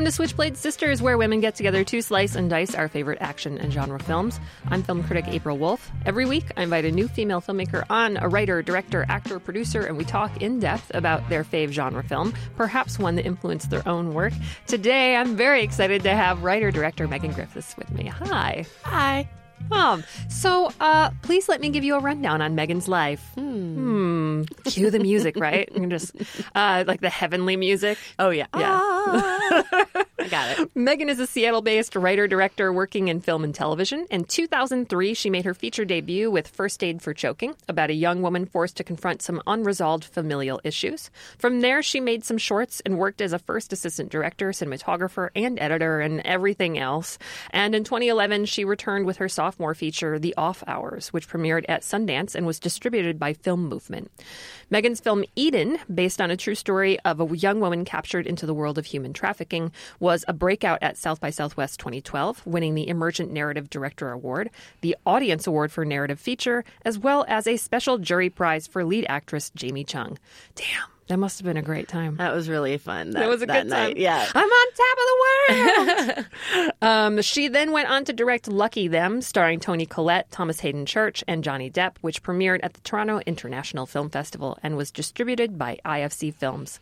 Welcome to Switchblade Sisters, where women get together to slice and dice our favorite action and genre films. I'm film critic April Wolf. Every week, I invite a new female filmmaker on, a writer, director, actor, producer, and we talk in depth about their fave genre film, perhaps one that influenced their own work. Today, I'm very excited to have writer director Megan Griffiths with me. Hi. Hi. Um, so, uh, please let me give you a rundown on Megan's life. Hmm. Cue the music, right? And just uh, like the heavenly music. Oh yeah. Yeah. Ah. I got it. Megan is a Seattle based writer director working in film and television. In 2003, she made her feature debut with First Aid for Choking, about a young woman forced to confront some unresolved familial issues. From there, she made some shorts and worked as a first assistant director, cinematographer, and editor, and everything else. And in 2011, she returned with her sophomore feature, The Off Hours, which premiered at Sundance and was distributed by Film Movement. Megan's film Eden, based on a true story of a young woman captured into the world of human trafficking, was a breakout at South by Southwest 2012, winning the Emergent Narrative Director Award, the Audience Award for Narrative Feature, as well as a special jury prize for lead actress Jamie Chung. Damn, that must have been a great time. That was really fun. That, It was a that good night. time. Yeah. I'm on top of the world. um, she then went on to direct Lucky Them, starring Toni Collette, Thomas Haden Church, and Johnny Depp, which premiered at the Toronto International Film Festival and was distributed by IFC Films.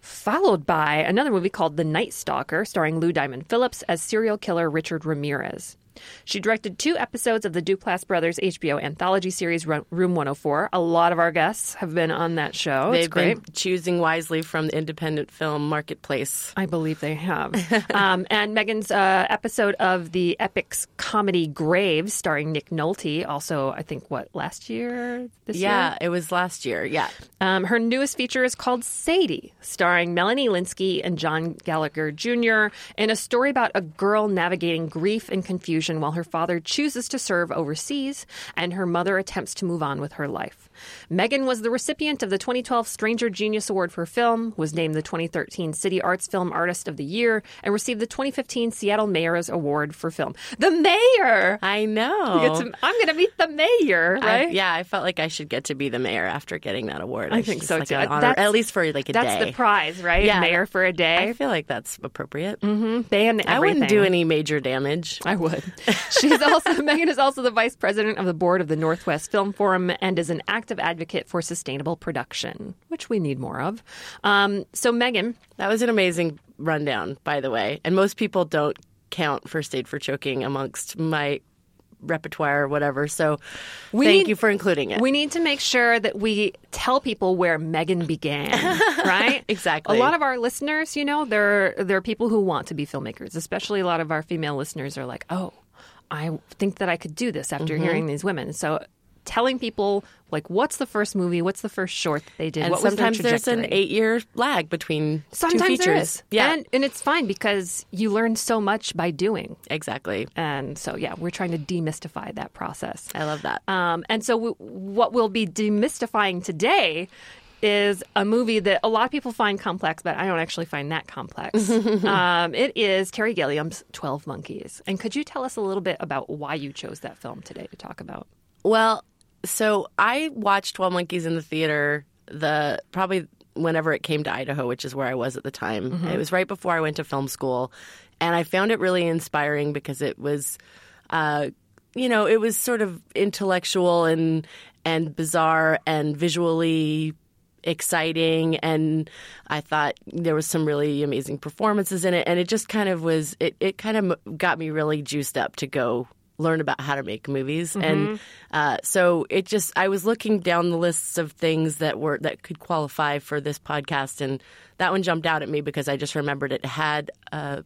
Followed by another movie called The Night Stalker, starring Lou Diamond Phillips as serial killer Richard Ramirez. She directed two episodes of the Duplass Brothers HBO anthology series Room 104. A lot of our guests have been on that show. They've it's great. been choosing wisely from the independent film marketplace. I believe they have. um, and Megan's uh, episode of the Epix comedy Graves, starring Nick Nolte, also, I think, what, last year? This Yeah, year? it was last year. Yeah. Um, her newest feature is called Sadie, starring Melanie Lynskey and John Gallagher Jr., in a story about a girl navigating grief and confusion while her father chooses to serve overseas and her mother attempts to move on with her life. Megan was the recipient of the 2012 Stranger Genius Award for Film, was named the 2013 City Arts Film Artist of the Year, and received the 2015 Seattle Mayor's Award for Film. The mayor! I know. To- I'm going to meet the mayor, I- yeah, I felt like I should get to be the mayor after getting that award. I It's think so like too. honor, That's- at least for like a That's day. That's the prize, right? Yeah. Mayor for a day. I feel like that's appropriate. Mm-hmm. Ban I wouldn't do any major damage. I would. She's also Megan is also the vice president of the board of the Northwest Film Forum and is an active advocate for sustainable production, which we need more of. Um, so Megan, That was an amazing rundown, by the way. And most people don't count first aid for choking amongst my repertoire or whatever. So We thank need- you for including it. we need to make sure that we tell people where Megan began, right? Exactly. A lot of our listeners, you know, they're they're people who want to be filmmakers. Especially a lot of our female listeners are like, "Oh, I think that I could do this after Mm-hmm. hearing these women." So telling people like what's the first movie, what's the first short that they did, and what sometimes there's an eight year lag between Sometimes two features. there is. Yeah, And, and it's fine because you learn so much by doing. exactly. And so, yeah, we're trying to demystify that process. I love that. Um, and so, w- what we'll be demystifying today is a movie that a lot of people find complex, but I don't actually find that complex. um, it is Terry Gilliam's 12 Monkeys. And could you tell us a little bit about why you chose that film today to talk about? Well, so I watched Twelve Monkeys in the theater. The probably whenever it came to Idaho, which is where I was at the time. Mm-hmm. It was right before I went to film school, and I found it really inspiring because it was, uh, you know, it was sort of intellectual and and bizarre and visually exciting and i thought there was some really amazing performances in it and it just kind of was it, it kind of got me really juiced up to go learn about how to make movies. And uh, so it just i was looking down the lists of things that were that could qualify for this podcast and that one jumped out at me because i just remembered it had a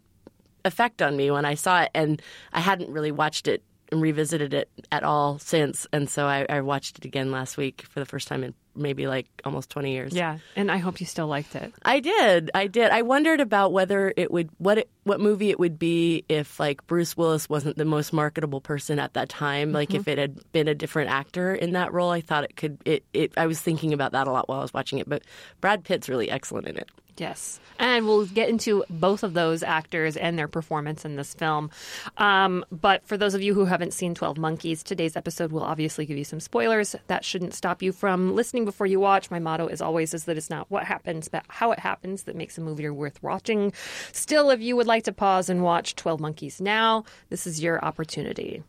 effect on me when i saw it and i hadn't really watched it and revisited it at all since and so i, I watched it again last week for the first time in maybe like almost 20 years Yeah. And I hope you still liked it. I did. I did. I wondered about whether it would what it, what movie it would be if like Bruce Willis wasn't the most marketable person at that time. Like if mm-hmm. it had been a different actor in that role, I thought it could. It, it. I was thinking about that a lot while I was watching it. But Brad Pitt's really excellent in it. Yes. And we'll get into both of those actors and their performance in this film. Um, but for those of you who haven't seen 12 Monkeys, today's episode will obviously give you some spoilers. That shouldn't stop you from listening before you watch. My motto is always is that it's not what happens, but how it happens that makes a movie worth watching. Still, if you would like to pause and watch 12 Monkeys now, this is your opportunity.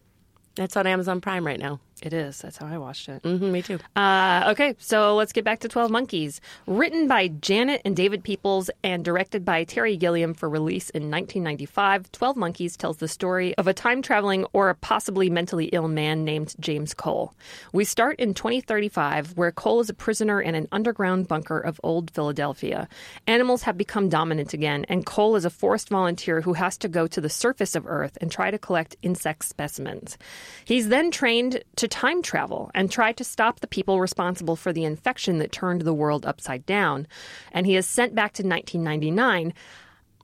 It's on Amazon Prime right now. It is. That's how I watched it. hmm me too. Uh, okay, so let's get back to 12 Monkeys. Written by Janet and David Peoples and directed by Terry Gilliam for release in 1995, 12 Monkeys tells the story of a time traveling or a possibly mentally ill man named James Cole. We start in 2035, where Cole is a prisoner in an underground bunker of old Philadelphia. Animals have become dominant again, and Cole is a forced volunteer who has to go to the surface of Earth and try to collect insect specimens. He's then trained to time travel and try to stop the people responsible for the infection that turned the world upside down. And he is sent back to 1999.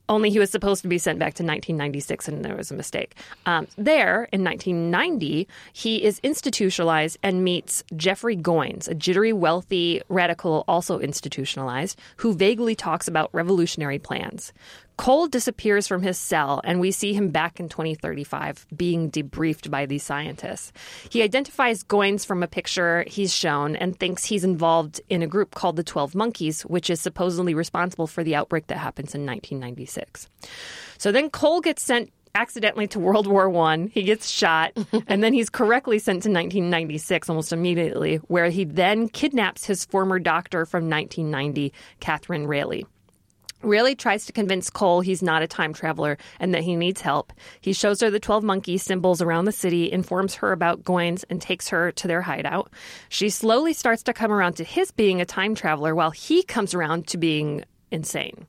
Only he was supposed to be sent back to 1996, and there was a mistake. Um, there, in 1990, he is institutionalized and meets Jeffrey Goines, a jittery, wealthy radical, also institutionalized, who vaguely talks about revolutionary plans. Cole disappears from his cell, and we see him back in 2035 being debriefed by these scientists. He identifies Goines from a picture he's shown and thinks he's involved in a group called the 12 Monkeys, which is supposedly responsible for the outbreak that happens in 1996. So then Cole gets sent accidentally to World War One. He gets shot, and then he's correctly sent to 1996 almost immediately, where he then kidnaps his former doctor from 1990, Kathryn Railly. Railly tries to convince Cole he's not a time traveler and that he needs help. He shows her the 12 monkey symbols around the city, informs her about Goines, and takes her to their hideout. She slowly starts to come around to his being a time traveler while he comes around to being insane.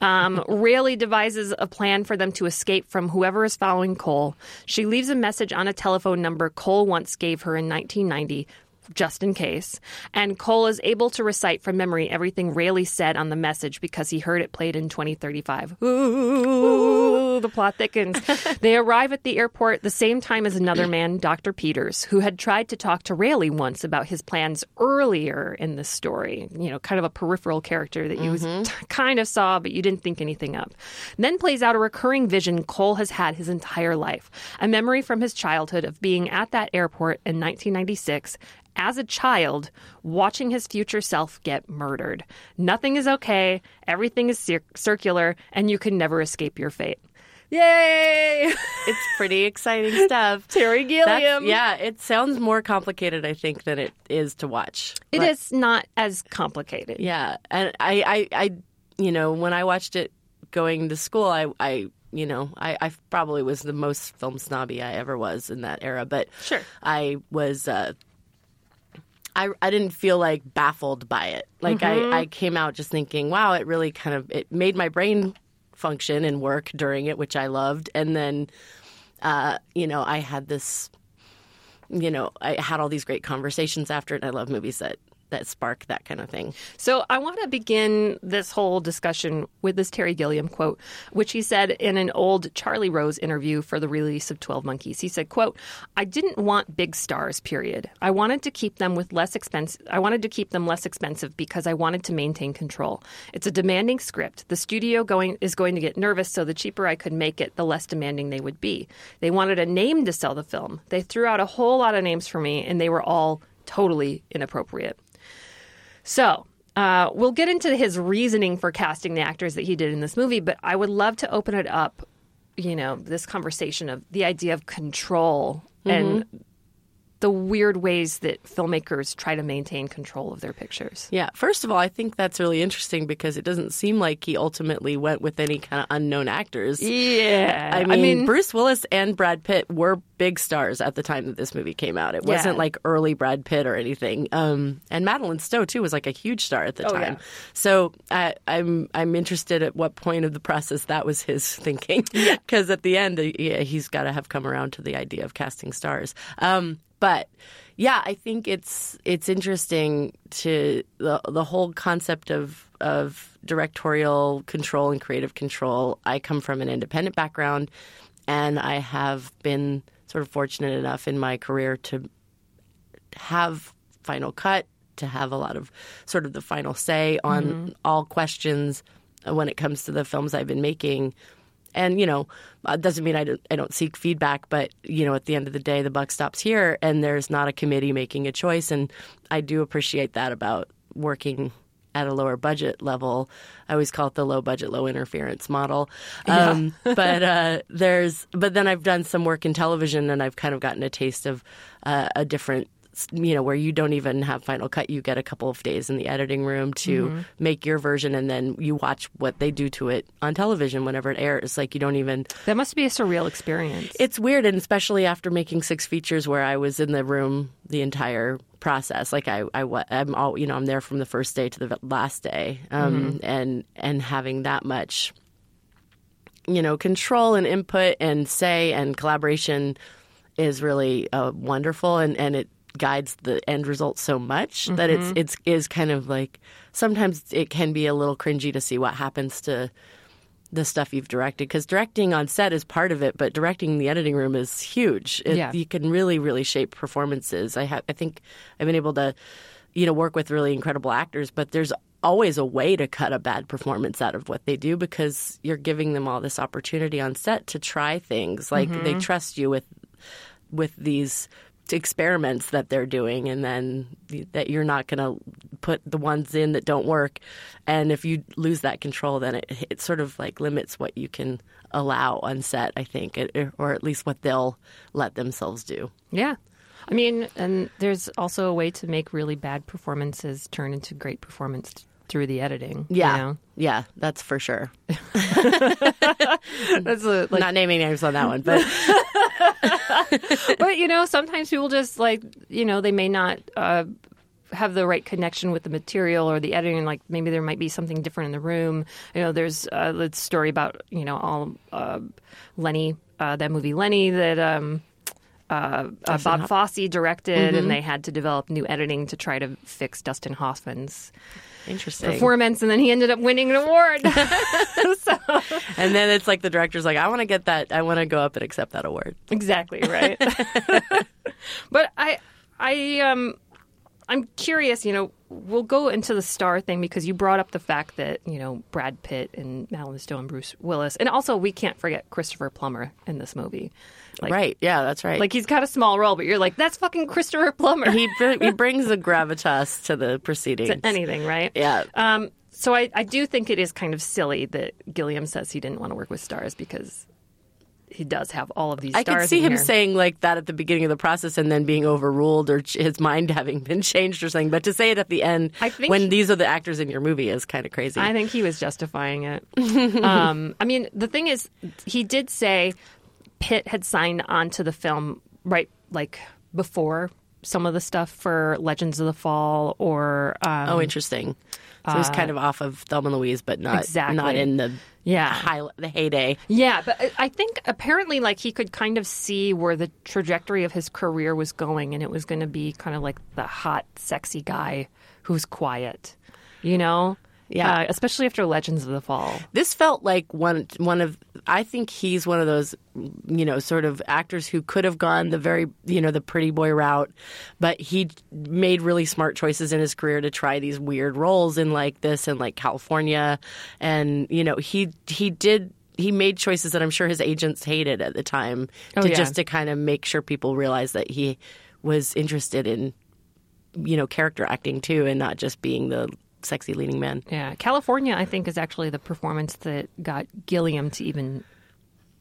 Um, Railly devises a plan for them to escape from whoever is following Cole. She leaves a message on a telephone number Cole once gave her in 1990 just in case. And Cole is able to recite from memory everything Railly said on the message because he heard it played in 2035. Ooh, the plot thickens. they arrive at the airport the same time as another man, Dr. Peters, who had tried to talk to Railly once about his plans earlier in the story. You know, kind of a peripheral character that you mm-hmm. t- kind of saw, but you didn't think anything of. Then plays out a recurring vision Cole has had his entire life a memory from his childhood of being at that airport in 1996 as a child watching his future self get murdered. Nothing is okay, everything is cir- circular, and you can never escape your fate. Yay! it's pretty exciting stuff. Terry Gilliam. That's, yeah, it sounds more complicated, I think, than it is to watch. It but, is not as complicated. Yeah, and I, I, I, you know, when I watched it going to school, I, I you know, I, I, probably was the most film snobby I ever was in that era. But sure, I was uh, I, I didn't feel like baffled by it. Like mm-hmm. I, I came out just thinking, wow, it really kind of it made my brain function and work during it, which I loved. And then, uh, you know, I had this, you know, I had all these great conversations after it. I love movies that that spark that kind of thing. So I want to begin this whole discussion with this Terry Gilliam quote, which he said in an old Charlie Rose interview for the release of 12 Monkeys. He said, quote, I didn't want big stars, period. I wanted to keep them with less expense I wanted to keep them less expensive because I wanted to maintain control. It's a demanding script. The studio going is going to get nervous, so the cheaper I could make it, the less demanding they would be. They wanted a name to sell the film. They threw out a whole lot of names for me and they were all totally inappropriate. So, uh, we'll get into his reasoning for casting the actors that he did in this movie, but I would love to open it up, you know, this conversation of the idea of control mm-hmm. and the weird ways that filmmakers try to maintain control of their pictures. Yeah, first of all, I think that's really interesting because it doesn't seem like he ultimately went with any kind of unknown actors. Yeah. I mean, I mean Bruce Willis and Brad Pitt were big stars at the time that this movie came out. It yeah. wasn't like early Brad Pitt or anything. Um, and Madeleine Stowe too was like a huge star at the oh, time. Yeah. So I, I'm I'm interested at what point of the process that was his thinking because at the end, yeah, he's got to have come around to the idea of casting stars. Um, but yeah, I think it's it's interesting to the the whole concept of of directorial control and creative control. I come from an independent background, and I have been sort of fortunate enough in my career to have final cut, to have a lot of sort of the final say on mm-hmm. all questions when it comes to the films I've been making. And you know, it doesn't mean I don't, I don't seek feedback, but you know, at the end of the day, the buck stops here, and there's not a committee making a choice, and I do appreciate that about working at a lower budget level. I always call it the low budget, low interference model. Um, but uh, there's, but then I've done some work in television, and I've kind of gotten a taste of uh, a different you know where you don't even have final cut you get a couple of days in the editing room to mm-hmm. make your version and then you watch what they do to it on television whenever it airs like you don't even that must be a surreal experience it's weird and especially after making six features where i was in the room the entire process like i, I i'm all you know i'm there from the first day to the last day um, mm-hmm. and and having that much you know control and input and say and collaboration is really uh, wonderful and and it guides the end result so much mm-hmm. that it's mm-hmm. it's is kind of like sometimes it can be a little cringy to see what happens to the stuff you've directed because directing on set is part of it, but directing the editing room is huge. It, yeah. You can really, really shape performances. I have, I think I've been able to, you know, work with really incredible actors, but there's always a way to cut a bad performance out of what they do because you're giving them all this opportunity on set to try things. Like mm-hmm. they trust you with with these experiments that they're doing and then that you're not going to put the ones in that don't work. And if you lose that control then it, it sort of like limits what you can allow on set i think or at least what they'll let themselves do. Yeah. I mean and there's also a way to make really bad performances turn into great performance through the editing. Yeah, you know? yeah, that's for sure. that's a, like, not naming names on that one, but but you know, sometimes people just like you know they may not. Uh, have the right connection with the material or the editing, like maybe there might be something different in the room. You know, there's uh, the story about you know all uh, Lenny, uh, that movie Lenny that um, uh, uh, Bob Fosse directed, mm-hmm. and they had to develop new editing to try to fix Dustin Hoffman's Interesting. performance, and then he ended up winning an award. so. And then it's like the director's like, I want to get that. I want to go up and accept that award. Exactly right. but I, I, um, I'm curious. You know, we'll go into the star thing because you brought up the fact that you know Brad Pitt and Madeleine Stowe, Bruce Willis, and also we can't forget Christopher Plummer in this movie. Like, right. Yeah, that's right. Like he's got a small role, but you're like, that's fucking Christopher Plummer. he he brings a gravitas to the proceedings. To anything, right? Yeah. Um, so I, I do think it is kind of silly that Gilliam says he didn't want to work with stars because he does have all of these I could see him here. saying like that at the beginning of the process and then being overruled or his mind having been changed or something. But to say it at the end when he, these are the actors in your movie is kind of crazy. I think he was justifying it. um, I mean, the thing is, he did say Pitt had signed on to the film right like before some of the stuff for Legends of the Fall or um, oh, interesting. So uh, he's kind of off of Thelma and Louise, but not exactly. not in the yeah high, the heyday. Yeah, but I think apparently like he could kind of see where the trajectory of his career was going, and it was going to be kind of like the hot, sexy guy who's quiet, you know. Yeah, uh, especially after Legends of the Fall. This felt like one one of I think he's one of those you know sort of actors who could have gone the very you know the pretty boy route, but he made really smart choices in his career to try these weird roles in like this and like Kalifornia, and you know he he did he made choices that I'm sure his agents hated at the time oh, to yeah. just to kind of make sure people realized that he was interested in you know character acting too and not just being the sexy leading man. Yeah, Kalifornia, I think, is actually the performance that got Gilliam to even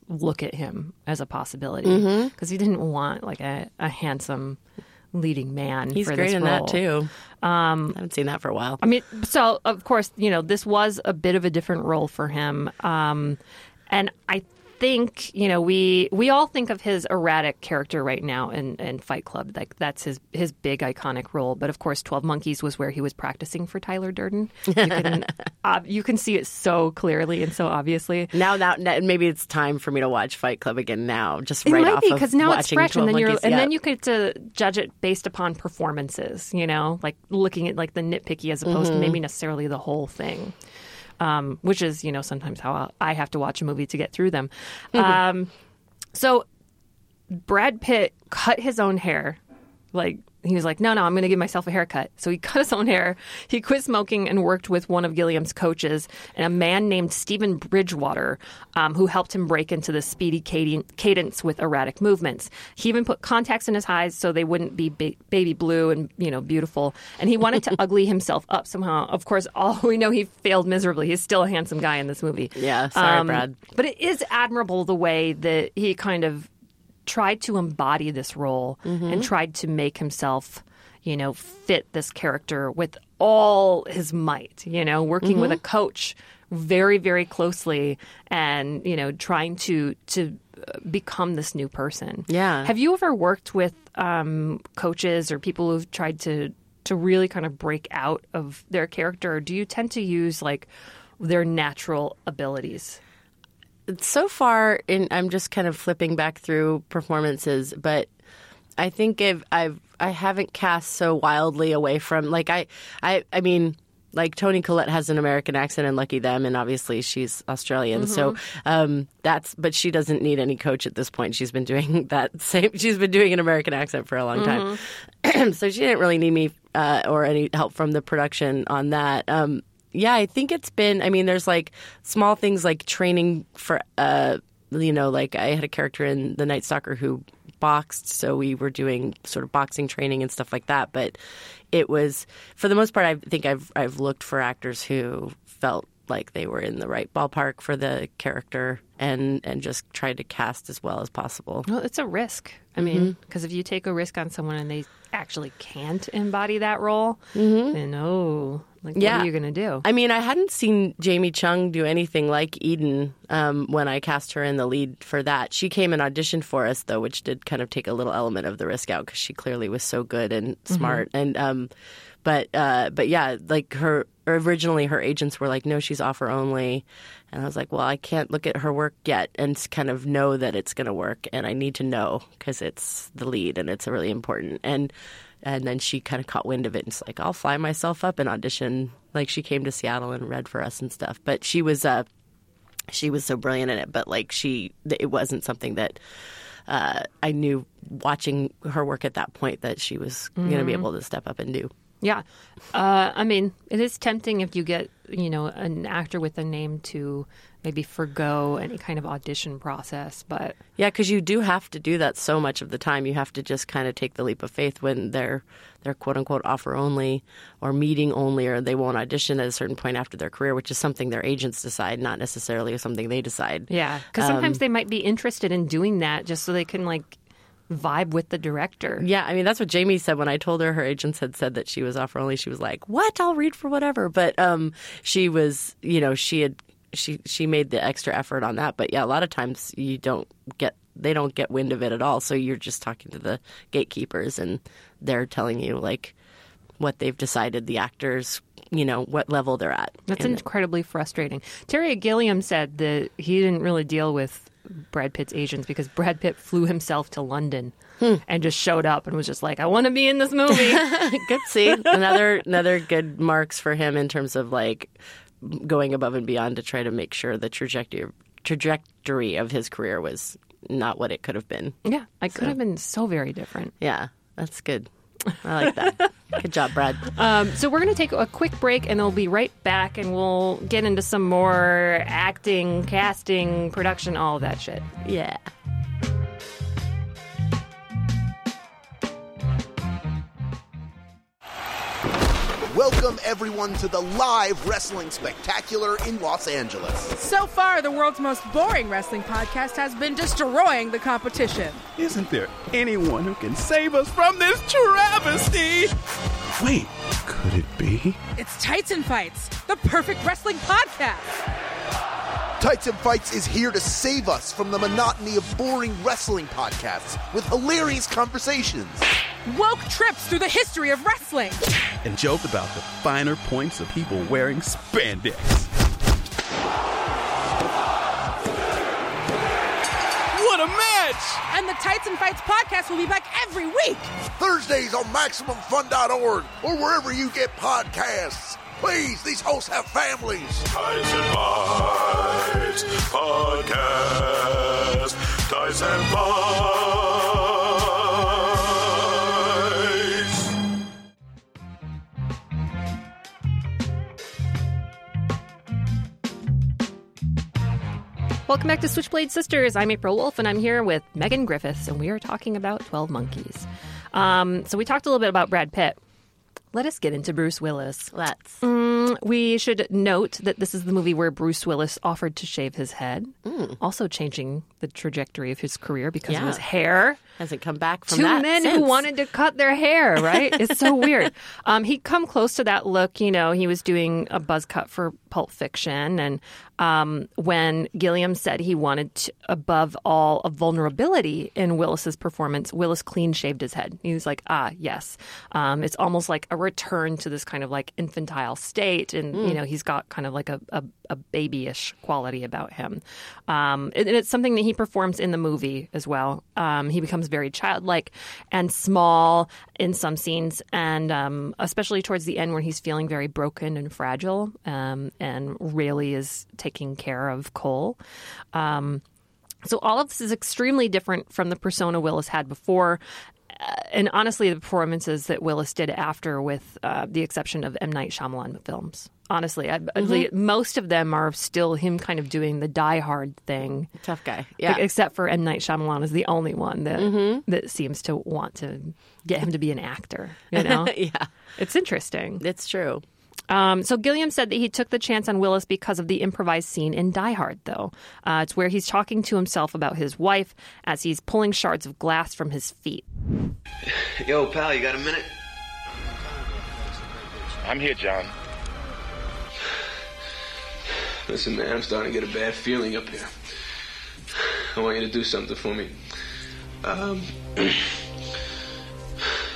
look at him as a possibility because mm-hmm. he didn't want like a, a handsome leading man. He's great in role. that too. Um, I haven't seen that for a while. I mean, so of course, you know, this was a bit of a different role for him, um, and I think you know we we all think of his erratic character right now in, in Fight Club. Like that's his his big iconic role. But of course, Twelve Monkeys was where he was practicing for Tyler Durden. You can uh, you can see it so clearly and so obviously. Now, now, maybe it's time for me to watch Fight Club again. Now, just it right might be because now it's fresh, and then you're and then you get to judge it based upon performances. You know, like looking at like the nitpicky as opposed mm-hmm. to maybe necessarily the whole thing um, which is you know sometimes how I have to watch a movie to get through them. Mm-hmm. Um, so Brad Pitt cut his own hair, like he was like, no, no, I'm going to give myself a haircut. So he cut his own hair. He quit smoking and worked with one of Gilliam's coaches and a man named Stephen Bridgewater, um, who helped him break into the speedy cadence with erratic movements. He even put contacts in his eyes so they wouldn't be ba- baby blue and you know beautiful. And he wanted to ugly himself up somehow. Of course, all we know he failed miserably. He's still a handsome guy in this movie. Yeah, sorry, um, Brad. But it is admirable the way that he kind of tried to embody this role mm-hmm. and tried to make himself, you know, fit this character with all his might, you know, working mm-hmm. with a coach very very closely and, you know, trying to to uh, become this new person. Yeah. Have you ever worked with um, coaches or people who've tried to to really kind of break out of their character or do you tend to use like their natural abilities? So far, in, I'm just kind of flipping back through performances, but I think I've, I've I haven't cast so wildly away from like I I I mean like Toni Collette has an American accent and Lucky Them, and obviously she's Australian. Mm-hmm. So um, that's, but she doesn't need any coach at this point. She's been doing that same. She's been doing an American accent for a long time, mm-hmm. so she didn't really need me uh, or any help from the production on that. Um, yeah, I think it's been. I mean, there's like small things like training for. Uh, you know, like I had a character in The Night Stalker who boxed, so we were doing sort of boxing training and stuff like that. But it was, for the most part, I think I've I've looked for actors who felt like they were in the right ballpark for the character and and just tried to cast as well as possible. Well, it's a risk. I mm-hmm. mean, because if you take a risk on someone and they actually can't embody that role, mm-hmm. then oh, like yeah. what are you going to do? I mean, I hadn't seen Jamie Chung do anything like Eden um, when I cast her in the lead for that. She came and auditioned for us though, which did kind of take a little element of the risk out because she clearly was so good and mm-hmm. smart mm-hmm. and. Um, but uh, but yeah, like her originally her agents were like, no, she's offer only, and I was like, well, I can't look at her work yet and kind of know that it's going to work, and I need to know because it's the lead and it's really important. And and then she kind of caught wind of it and was like, I'll fly myself up and audition. Like she came to Seattle and read for us and stuff. But she was uh, she was so brilliant in it. But like she, it wasn't something that. Uh, I knew watching her work at that point that she was mm-hmm. going to be able to step up and do. Yeah. Uh, I mean, it is tempting if you get, you know, an actor with a name to maybe forego any kind of audition process, but yeah, because you do have to do that so much of the time. You have to just kind of take the leap of faith when they're they're quote unquote offer only or meeting only, or they won't audition at a certain point after their career, which is something their agents decide, not necessarily something they decide. Yeah, because sometimes um, they might be interested in doing that just so they can like vibe with the director. Yeah, I mean that's what Jamie said when I told her her agents had said that she was offer only. She was like, "What? I'll read for whatever." But um, she was, you know, she had she she made the extra effort on that. But yeah, a lot of times you don't get they don't get wind of it at all. So you're just talking to the gatekeepers, and they're telling you like what they've decided the actors you know what level they're at. That's incredibly frustrating. Terry Gilliam said that he didn't really deal with Brad Pitt's agents because Brad Pitt flew himself to London hmm. and just showed up and was just like, "I want to be in this movie." good see another another good marks for him in terms of like going above and beyond to try to make sure the trajectory trajectory of his career was not what it could have been. Yeah, I so, could have been so very different. Yeah, that's good. I like that. Good job, Brad. Um, so we're going to take a quick break, and then we'll be right back, and we'll get into some more acting, casting, production, all of that shit. Yeah. Welcome, everyone, to the live wrestling spectacular in Los Angeles. So far, the world's most boring wrestling podcast has been destroying the competition. Isn't there anyone who can save us from this travesty? Wait, could it be? It's Tights and Fights, the perfect wrestling podcast. Tights and Fights is here to save us from the monotony of boring wrestling podcasts with hilarious conversations woke trips through the history of wrestling, and joke about the finer points of people wearing spandex. What a match! And the Tights and Fights podcast will be back every week. Thursdays on MaximumFun.org or wherever you get podcasts. Please, these hosts have families. Ties and Bites Podcast. Ties and Bites. Welcome back to Switchblade Sisters. I'm April Wolf, and I'm here with Megan Griffiths, and we are talking about 12 Monkeys. Um, so we talked a little bit about Brad Pitt let us get into Bruce Willis. Let's. Mm, we should note that this is the movie where Bruce Willis offered to shave his head, mm. also changing the trajectory of his career because of his hair. Hasn't come back from Two that men since. who wanted to cut their hair, right? It's so weird. Um, he'd come close to that look. You know, he was doing a buzz cut for Pulp Fiction. And um, when Gilliam said he wanted, to, above all, a vulnerability in Willis's performance, Willis clean shaved his head. He was like, ah, yes. Um, it's almost like a return to this kind of like infantile state. And, you know, he's got kind of like a, a, a babyish quality about him. Um, and and it's something that he performs in the movie as well. Um, he becomes very childlike and small in some scenes, and um, especially towards the end when he's feeling very broken and fragile, um, and really is taking care of Cole. Um, so all of this is extremely different from the persona Willis had before. Uh, and honestly, the performances that Willis did after, with uh, the exception of M. Night Shyamalan films. Honestly, I, most of them are still him kind of doing the die hard thing. Tough guy. Yeah. Except for M. Night Shyamalan is the only one that that seems to want to get him to be an actor. You know, yeah. it's interesting. It's true. Um, so Gilliam said that he took the chance on Willis because of the improvised scene in Die Hard, though. Uh, it's where he's talking to himself about his wife as he's pulling shards of glass from his feet. Yo, pal, you got a minute? I'm here, John. Listen, man, I'm starting to get a bad feeling up here. I want you to do something for me. Um, I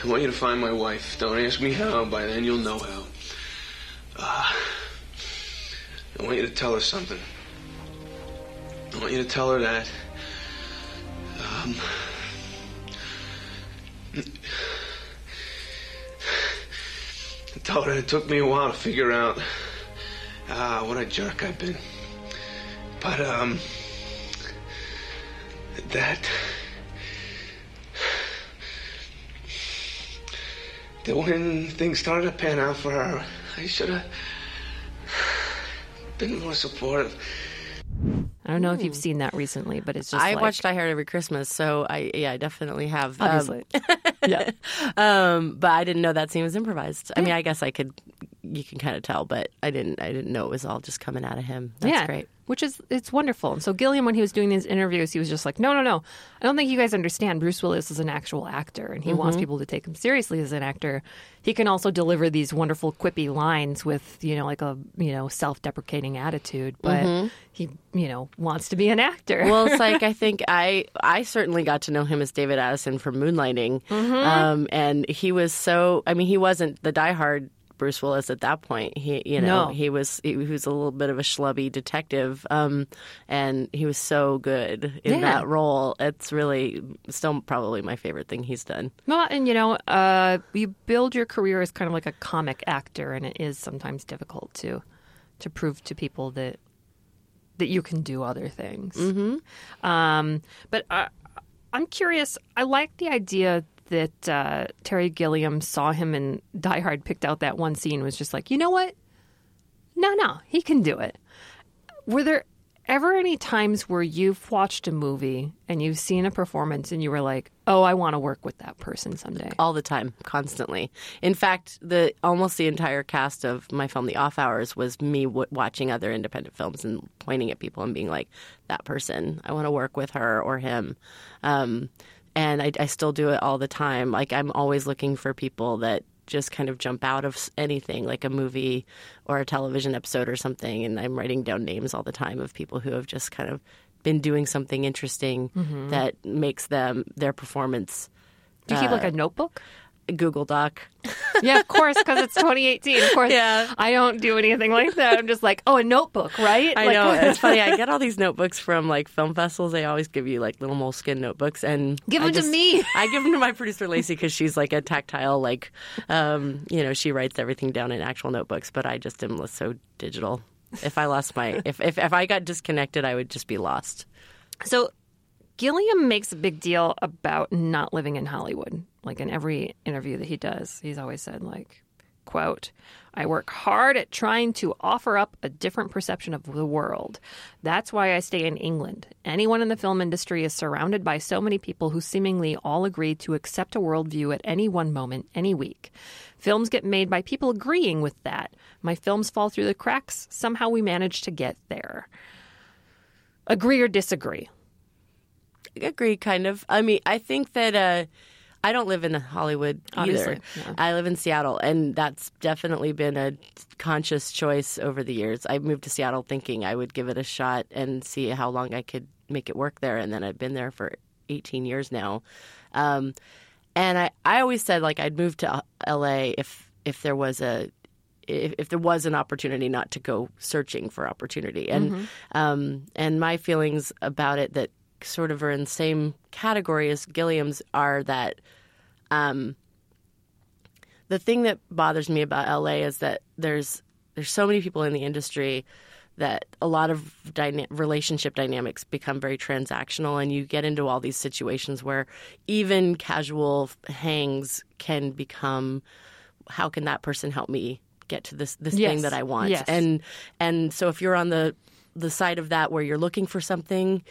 want you to find my wife. Don't ask me how. By then, you'll know how. Uh, I want you to tell her something. I want you to tell her that. Um, tell her it took me a while to figure out Ah, what a jerk I've been. But, um, that. That when things started to pan out for her, I should have been more supportive. I don't know if you've seen that recently, but it's just I like, watched Die Hard every Christmas, so I yeah, I definitely have. Um, obviously. yeah. um, but I didn't know that scene was improvised. I mean, I guess I could. You can kind of tell, but I didn't. I didn't know it was all just coming out of him. That's yeah, great. Which is it's wonderful. And so Gilliam, when he was doing these interviews, he was just like, "No, no, no! I don't think you guys understand. Bruce Willis is an actual actor, and he wants mm-hmm. people to take him seriously as an actor. He can also deliver these wonderful quippy lines with you know like a you know self-deprecating attitude, but mm-hmm. he you know wants to be an actor. well, it's like I think I I certainly got to know him as David Addison from Moonlighting, mm-hmm. um, and he was so. I mean, he wasn't the diehard Bruce Willis at that point. He, you know, No. he was he was a little bit of a schlubby detective, um, and he was so good in Yeah. that role. It's really still probably my favorite thing he's done. Well, and you know, uh, you build your career as kind of like a comic actor, and it is sometimes difficult to to prove to people that that you can do other things. Mm-hmm. Um, but uh, I'm curious. I like the idea that uh, Terry Gilliam saw him in Die Hard, picked out that one scene, was just like, you know what? No, no, he can do it. Were there ever any times where you've watched a movie and you've seen a performance and you were like, "Oh, I want to work with that person someday"? all the time, constantly. In fact, the almost the entire cast of my film, The Off Hours, was me w- watching other independent films and pointing at people and being like, "That person, I want to work with her or him." Um, and I, I still do it all the time. Like I'm always looking for people that just kind of jump out of anything, like a movie or a television episode or something. And I'm writing down names all the time of people who have just kind of been doing something interesting mm-hmm. that makes them their performance Do you keep like uh, a notebook? Google Doc. Yeah, of course, because it's 2018. Of course, Yeah. I don't do anything like that. I'm just like, oh, a notebook, right? I Like- know it's funny. I get all these notebooks from like film festivals. They always give you like little Moleskine notebooks, and Give I them to me. I give them to my producer Lacey because she's like a tactile, like, um, you know, she writes everything down in actual notebooks. But I just am so digital. If I lost my, if if if I got disconnected, I would just be lost. So Gilliam makes a big deal about not living in Hollywood. Like in every interview that he does, he's always said like, quote, I work hard at trying to offer up a different perception of the world. That's why I stay in England. Anyone in the film industry is surrounded by so many people who seemingly all agree to accept a worldview at any one moment, any week. Films get made by people agreeing with that. My films fall through the cracks. Somehow we manage to get there. Agree or disagree? Agree, kind of. I mean, I think that uh, I don't live in Hollywood Obviously, either. yeah. I live in Seattle, and that's definitely been a conscious choice over the years. I moved to Seattle thinking I would give it a shot and see how long I could make it work there, and then I've been there for 18 years now. Um, and I, I always said like I'd move to LA if if there was a if, if there was an opportunity not to go searching for opportunity and um, and my feelings about it that sort of are in the same category as Gilliam's are that um, the thing that bothers me about LA is that there's there's so many people in the industry that a lot of dyna- relationship dynamics become very transactional and you get into all these situations where even casual hangs can become how can that person help me get to this this Yes. thing that I want Yes. and and so if you're on the the side of that where you're looking for something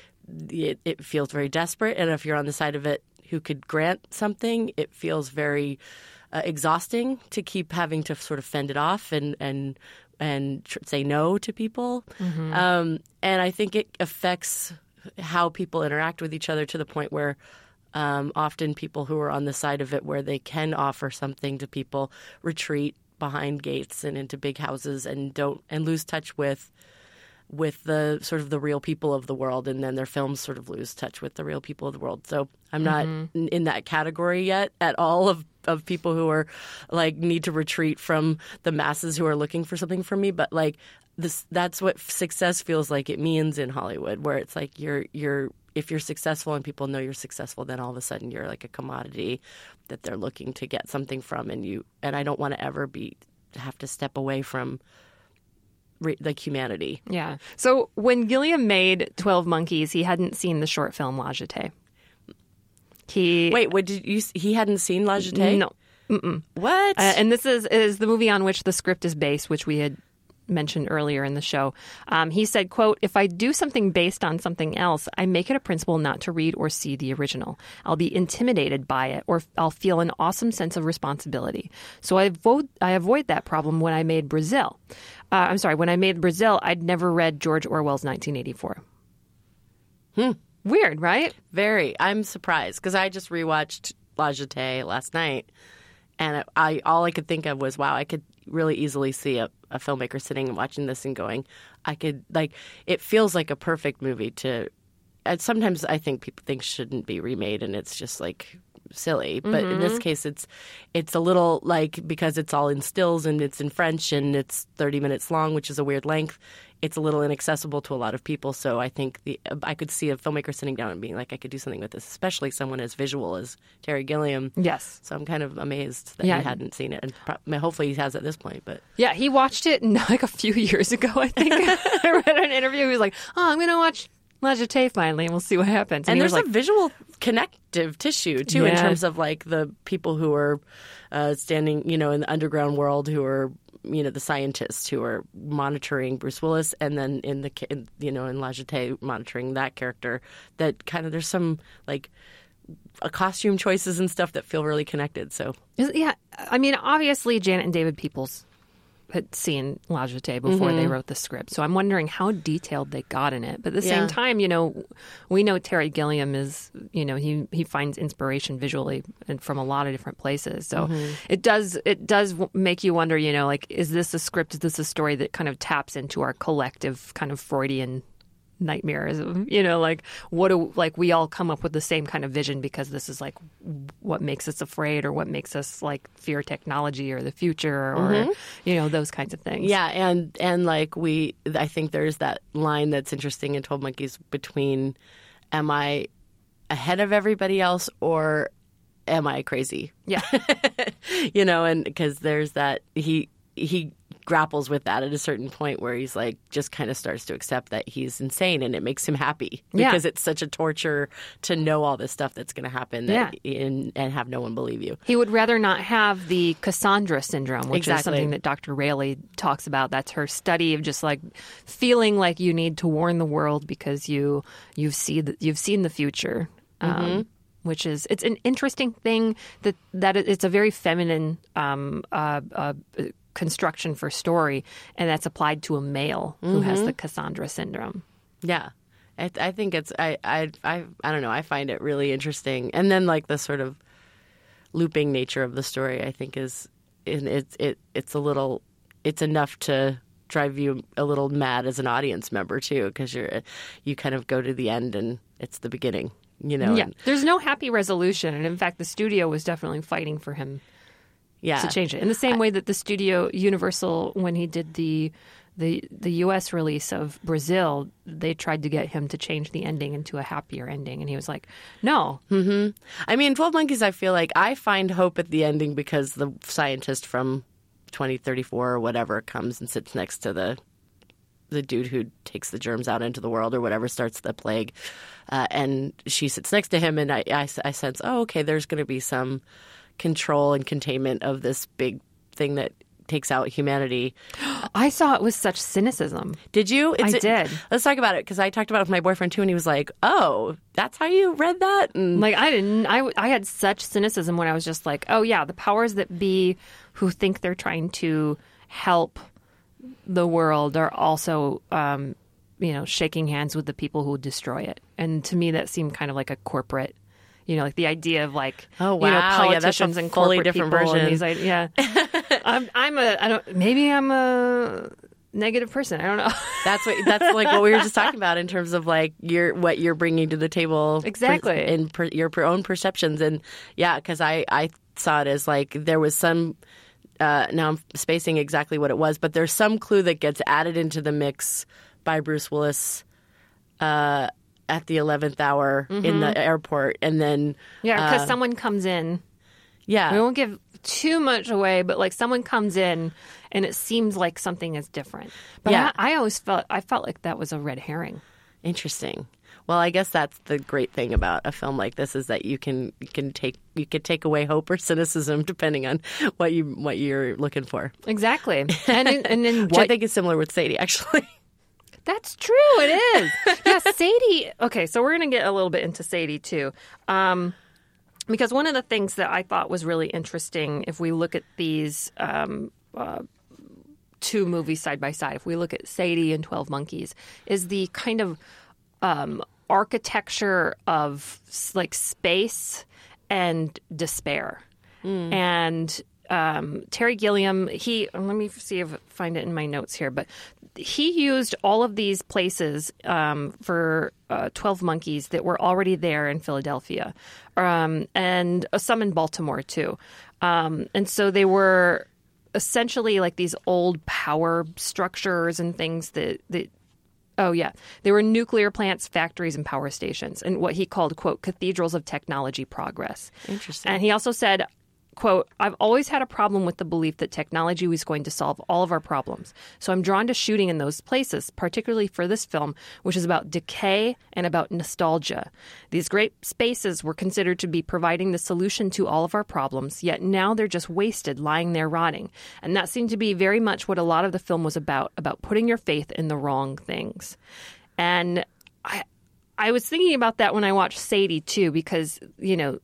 it, it feels very desperate. And if you're on the side of it who could grant something it feels very uh, exhausting to keep having to sort of fend it off and and and tr- say no to people. Um, and I think it affects how people interact with each other to the point where um, often people who are on the side of it where they can offer something to people retreat behind gates and into big houses and don't and lose touch with with the sort of the real people of the world and then their films sort of lose touch with the real people of the world. So i'm not mm-hmm. in, in that category yet at all of of people who are like need to retreat from the masses who are looking for something from me but like this that's what success feels like. It means in hollywood where it's like you're you're if you're successful and people know you're successful then all of a sudden you're like a commodity that they're looking to get something from and you and i don't want to ever be have to step away from like humanity Yeah. So when Gilliam made 12 Monkeys, he hadn't seen the short film La Jetée. He Wait, what did you? He hadn't seen La Jetée? No. What? Uh, and this is is the movie on which the script is based, which we had mentioned earlier in the show. Um, he said, "quote If I do something based on something else, I make it a principle not to read or see the original. I'll be intimidated by it, or I'll feel an awesome sense of responsibility. So I avoid I avoid that problem when I made Brazil. Uh, I'm sorry, when I made Brazil, I'd never read George Orwell's 1984. Hmm. Weird, right? Very. I'm surprised because I just rewatched La Jetée last night, and I all I could think of was, wow, I could really easily see a, a filmmaker sitting and watching this and going, I could like. It feels like a perfect movie to. And sometimes I think people think shouldn't be remade, and it's just like silly. But in this mm-hmm. case, it's it's a little like because it's all in stills and it's in French and it's 30 minutes long, which is a weird length. It's a little inaccessible to a lot of people. So I think the I could see a filmmaker sitting down and being like, I could do something with this, especially someone as visual as Terry Gilliam. Yes. So I'm kind of amazed that Yeah. he hadn't seen it, and pro- hopefully he has at this point. But Yeah, he watched it like a few years ago, I think. I read an interview. He was like, "Oh, I'm going to watch Jetée finally, and we'll see what happens." and he there's like, a visual connective tissue too in terms of like the people who are uh, standing you know in the underground world who are you know the scientists who are monitoring Bruce Willis and then in the in, you know in La Jetée monitoring that character that kind of there's some like uh, costume choices and stuff that feel really connected so yeah, I mean, obviously, Janet and David Peoples had seen La Jetée before Mm-hmm. they wrote the script, so I'm wondering how detailed they got in it. But at the Yeah. same time, you know, we know Terry Gilliam is, you know, he he finds inspiration visually and from a lot of different places. So Mm-hmm. it does it does make you wonder, you know, like is this a script? Is this a story that kind of taps into our collective kind of Freudian nightmares of you know like what do like we all come up with the same kind of vision because this is like what makes us afraid or what makes us like fear technology or the future or mm-hmm. you know those kinds of things. Yeah, and and like we, I think there's that line that's interesting in Twelve Monkeys between, am I ahead of everybody else or am I crazy? yeah. You know, and because there's that he he grapples with that at a certain point where he's like just kind of starts to accept that he's insane and it makes him happy Yeah. because it's such a torture to know all this stuff that's going to happen that, and, and have no one believe you. He would rather not have the Cassandra syndrome, which is something that Dr. Railly talks about. That's her study of just like feeling like you need to warn the world because you you've seen the, you've seen the future. Um, which is it's an interesting thing that that it's a very feminine um, uh, uh, construction for story, and that's applied to a male who has mm-hmm. the Cassandra syndrome. Yeah. I, I think it's I, I I I don't know. I find it really interesting. And then like the sort of looping nature of the story I think is it's it it's a little it's enough to drive you a little mad as an audience member too because you're you kind of go to the end and it's the beginning you know Yeah, and- there's no happy resolution, and in fact, the studio was definitely fighting for him yeah to change it. In the same way that the studio Universal, when he did the the the U.S. release of Brazil, they tried to get him to change the ending into a happier ending, and he was like, "No, I mean, Twelve Monkeys. I feel like I find hope at the ending because the scientist from 2034 or whatever comes and sits next to the the dude who takes the germs out into the world or whatever starts the plague, uh, and she sits next to him, and I, I, I sense, oh, okay, there's going to be some control and containment of this big thing that takes out humanity. I saw it with such cynicism." Did you? I did. Let's talk about it because I talked about it with my boyfriend too, and he was like, "Oh, that's how you read that." And Like I didn't, I I had such cynicism when I was just like, "Oh yeah, the powers that be who think they're trying to help the world are also." Um, you know, shaking hands with the people who destroy it, and to me, that seemed kind of like a corporate you know, like the idea of like Oh, you know wow. Yeah, that's a politicians and fully corporate different people version. And these, ide- yeah, I'm I'm a I don't maybe I'm a negative person. I don't know. That's what that's like what we were just talking about in terms of like your what you're bringing to the table per- Exactly. in per, your per own perceptions and yeah because I I saw it as like there was some uh, now I'm spacing exactly what it was but there's some clue that gets added into the mix by Bruce Willis uh, at the 11th hour in the airport and then yeah, because uh, someone comes in. yeah We won't give too much away, but like someone comes in and it seems like something is different. But Yeah. I, I always felt I felt like that was a red herring. Interesting. Well, I guess that's the great thing about a film like this is that you can you can take you could take away hope or cynicism depending on what you what you're looking for. Exactly. And in, and then Which I think is similar with Sadie, actually. That's true. It is. yeah, Sadie. Okay, so we're going to get a little bit into Sadie too. Um, because one of the things that I thought was really interesting, if we look at these um, uh, two movies side by side, if we look at Sadie and 12 Monkeys, is the kind of um, architecture of like space and despair. And um, Terry Gilliam, he let me see if I find it in my notes here, but he used all of these places um, for uh, Twelve Monkeys that were already there in Philadelphia, um, and uh, some in Baltimore too. Um, and so they were essentially like these old power structures and things that that Oh, yeah. They were nuclear plants, factories, and power stations, and what he called, quote, cathedrals of technology progress. Interesting. And he also said, quote, I've always had a problem with the belief that technology was going to solve all of our problems. So I'm drawn to shooting in those places, particularly for this film, which is about decay and about nostalgia. These great spaces were considered to be providing the solution to all of our problems, yet now they're just wasted, lying there rotting. And that seemed to be very much what a lot of the film was about, about putting your faith in the wrong things. And I I was thinking about that when I watched Sadie too, because, you know,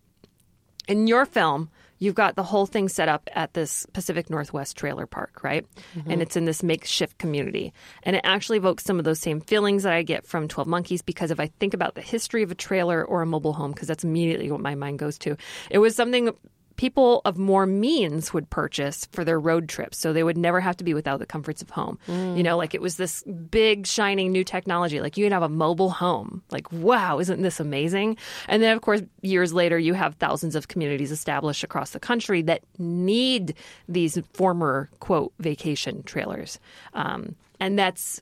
in your film, you've got the whole thing set up at this Pacific Northwest trailer park, right? Mm-hmm. And it's in this makeshift community. And it actually evokes some of those same feelings that I get from 12 Monkeys because if I think about the history of a trailer or a mobile home, because that's immediately what my mind goes to, it was something people of more means would purchase for their road trips. So they would never have to be without the comforts of home. You know like it was this big shining new technology. Like you can have a mobile home. Like wow isn't this amazing? And then of course years later you have thousands of communities established across the country that need these former quote vacation trailers. Um, and that's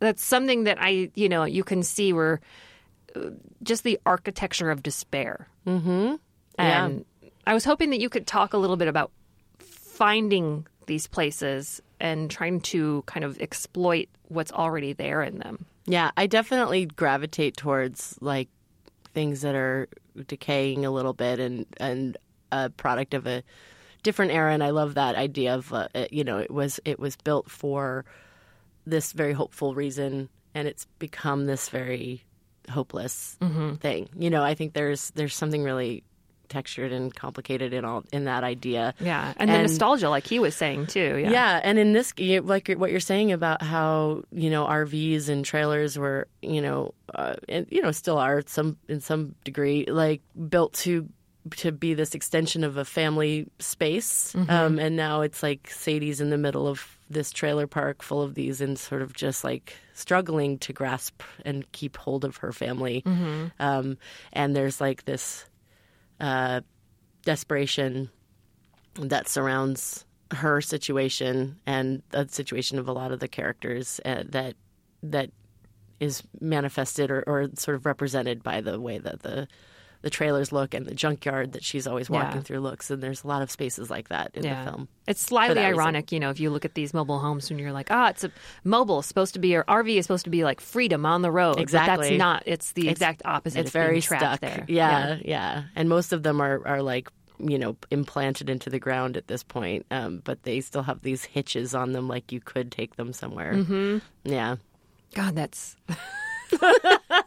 that's something that i you know you can see where uh, just the architecture of despair. Yeah. and I was hoping that you could talk a little bit about finding these places and trying to kind of exploit what's already there in them. Yeah, I definitely gravitate towards like things that are decaying a little bit and and a product of a different era. And I love that idea of uh, you know it was it was built for this very hopeful reason, and it's become this very hopeless thing. You know, I think there's there's something really textured and complicated in all in that idea. Yeah, and, the nostalgia, like he was saying too. Yeah, Yeah, and in this, you- like what you're saying about how you know RVs and trailers were, you know, uh, and you know still are some in some degree like built to to be this extension of a family space, um, and now it's like Sadie's in the middle of this trailer park full of these and sort of just like struggling to grasp and keep hold of her family, um, and there's like this uh, desperation that surrounds her situation and the situation of a lot of the characters uh, that that is manifested or, or sort of represented by the way that the the trailers look and the junkyard that she's always walking Yeah. through looks and there's a lot of spaces like that in Yeah. the film It's slightly that reason. ironic, you know, if you look at these mobile homes and you're like, ah, it's a mobile, it's supposed to be, or RV is supposed to be like freedom on the road. But Exactly. that's not. It's the It's- exact opposite. it's very trapped stuck there. Yeah, yeah and most of them are are like you know implanted into the ground at this point um, but they still have these hitches on them like you could take them somewhere mm-hmm. yeah God, that's.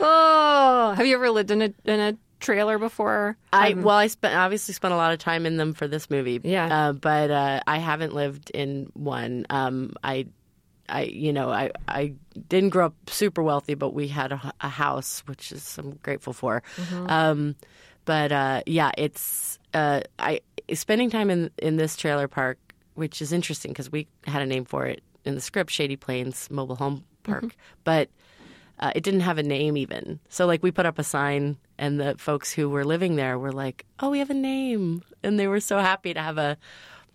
oh, have you ever lived in a in a trailer before? I well, I spent obviously spent a lot of time in them for this movie. Yeah. uh, but uh, I haven't lived in one. Um, I, I, you know, I I didn't grow up super wealthy, but we had a, a house, which is I'm grateful for. Um, but uh, yeah, it's uh, I spending time in in this trailer park, which is interesting because we had a name for it in the script, Shady Plains Mobile Home Park, but uh, it didn't have a name even. So like we put up a sign, and the folks who were living there were like, "Oh, we have a name," and they were so happy to have a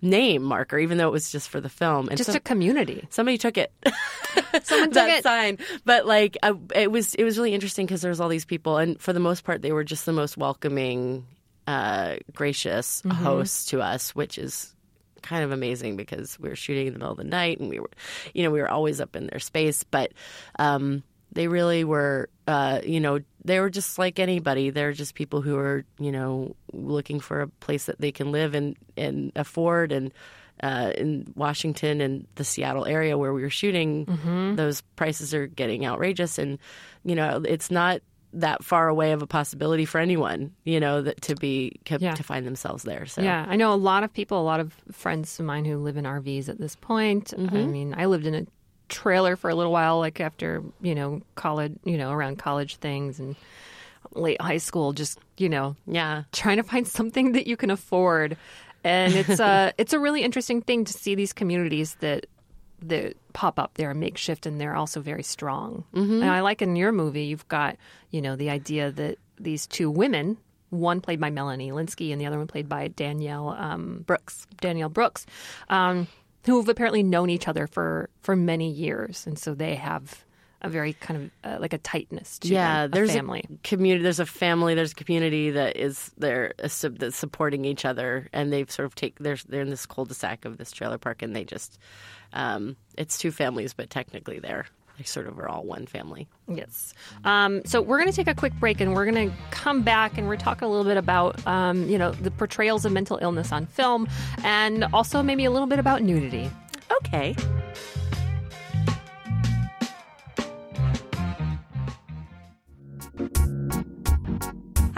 name marker, even though it was just for the film. And Just so- a community. somebody took it. Someone took that it. sign, but like I, it was it was really interesting because there was all these people, and for the most part, they were just the most welcoming, uh, gracious Mm-hmm. hosts to us, which is kind of amazing because we were shooting in the middle of the night and we were, you know, we were always up in their space, but um, they really were, uh, you know, they were just like anybody. They're just people who are, you know, looking for a place that they can live and and afford and. Uh, in Washington and the Seattle area where we were shooting, Mm-hmm. those prices are getting outrageous, and you know it's not that far away of a possibility for anyone, you know, that to be Yeah. to find themselves there. So Yeah, I know a lot of people, a lot of friends of mine who live in RVs at this point. Mm-hmm. I mean, I lived in a trailer for a little while, like after you know college, you know, around college things and late high school. Just you know, yeah, trying to find something that you can afford, and it's a it's a really interesting thing to see these communities that that pop up. They're makeshift and they're also very strong. Mm-hmm. And I like in your movie, you've got you know the idea that these two women. One played by Melanie Lynskey, and the other one played by Danielle um, Brooks. Danielle Brooks, um, who have apparently known each other for for many years, and so they have a very kind of uh, like a tightness to yeah. them, there's a family. a community. There's a family. There's a community that is there uh, that's supporting each other, and they've sort of take. They're they're in this cul-de-sac of this trailer park, and they just. Um, it's two families, but technically they're they sort of are all one family. Yes. Um, so we're going to take a quick break, and we're going to come back, and we're talking a little bit about, um, you know, the portrayals of mental illness on film, and also maybe a little bit about nudity. Okay.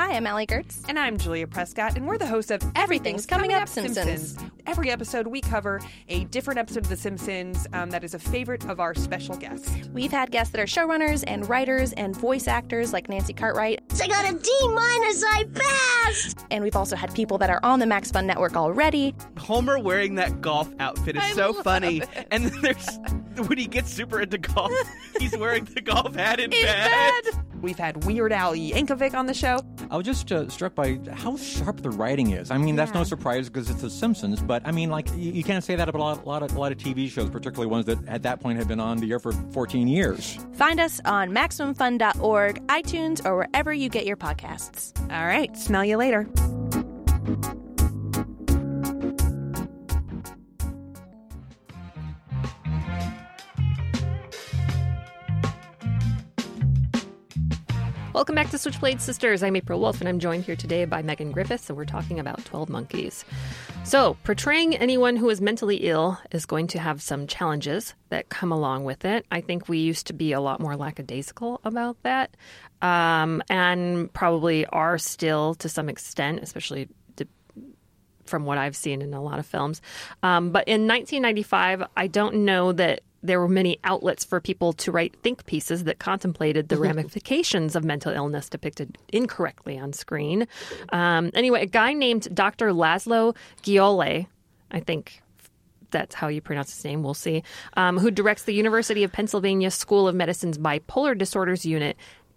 Hi, I'm Allie Goertz. And I'm Julia Prescott, and we're the hosts of Everything's Coming Up Simpsons. Every episode, we cover a different episode of The Simpsons um, that is a favorite of our special guests. We've had guests that are showrunners and writers and voice actors like Nancy Cartwright. I got a D minus. I passed. And we've also had people that are on the Max Fun Network already. Homer wearing that golf outfit is so funny. And then there's when he gets super into golf, he's wearing the golf hat in bed. We've had Weird Al Yankovic on the show. I was just uh, struck by how sharp the writing is. I mean, that's no surprise because it's The Simpsons, but I mean, like you, you can't say that about a lot, lot of a lot of TV shows, particularly ones that at that point had been on the air for 14 years. Find us on MaximumFun.org, iTunes, or wherever you you get your podcasts. All right. Smell you later. Welcome back to Switchblade Sisters. I'm April Wolf, and I'm joined here today by Megan Griffith. So we're talking about 12 Monkeys. So, portraying anyone who is mentally ill is going to have some challenges that come along with it. I think we used to be a lot more lackadaisical about that, um, and probably are still to some extent, especially de- from what I've seen in a lot of films. Um, but in 1995, I don't know that there were many outlets for people to write think pieces that contemplated the ramifications of mental illness depicted incorrectly on screen. Um, anyway, a guy named Dr. Laszlo Gyulai, I think that's how you pronounce his name, we'll see, um, who directs the University of Pennsylvania School of Medicine's Bipolar Disorders Unit,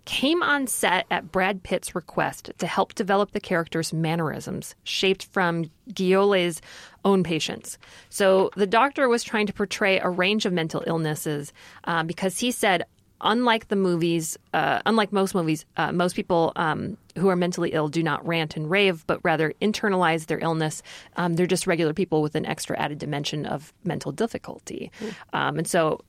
came on set at Brad Pitt's request to help develop the character's mannerisms, shaped from Gyulai's own patients. So the doctor was trying to portray a range of mental illnesses um, because he said, unlike the movies, uh, unlike most movies, uh, most people um, who are mentally ill do not rant and rave, but rather internalize their illness. Um, they're just regular people with an extra added dimension of mental difficulty. Um, and so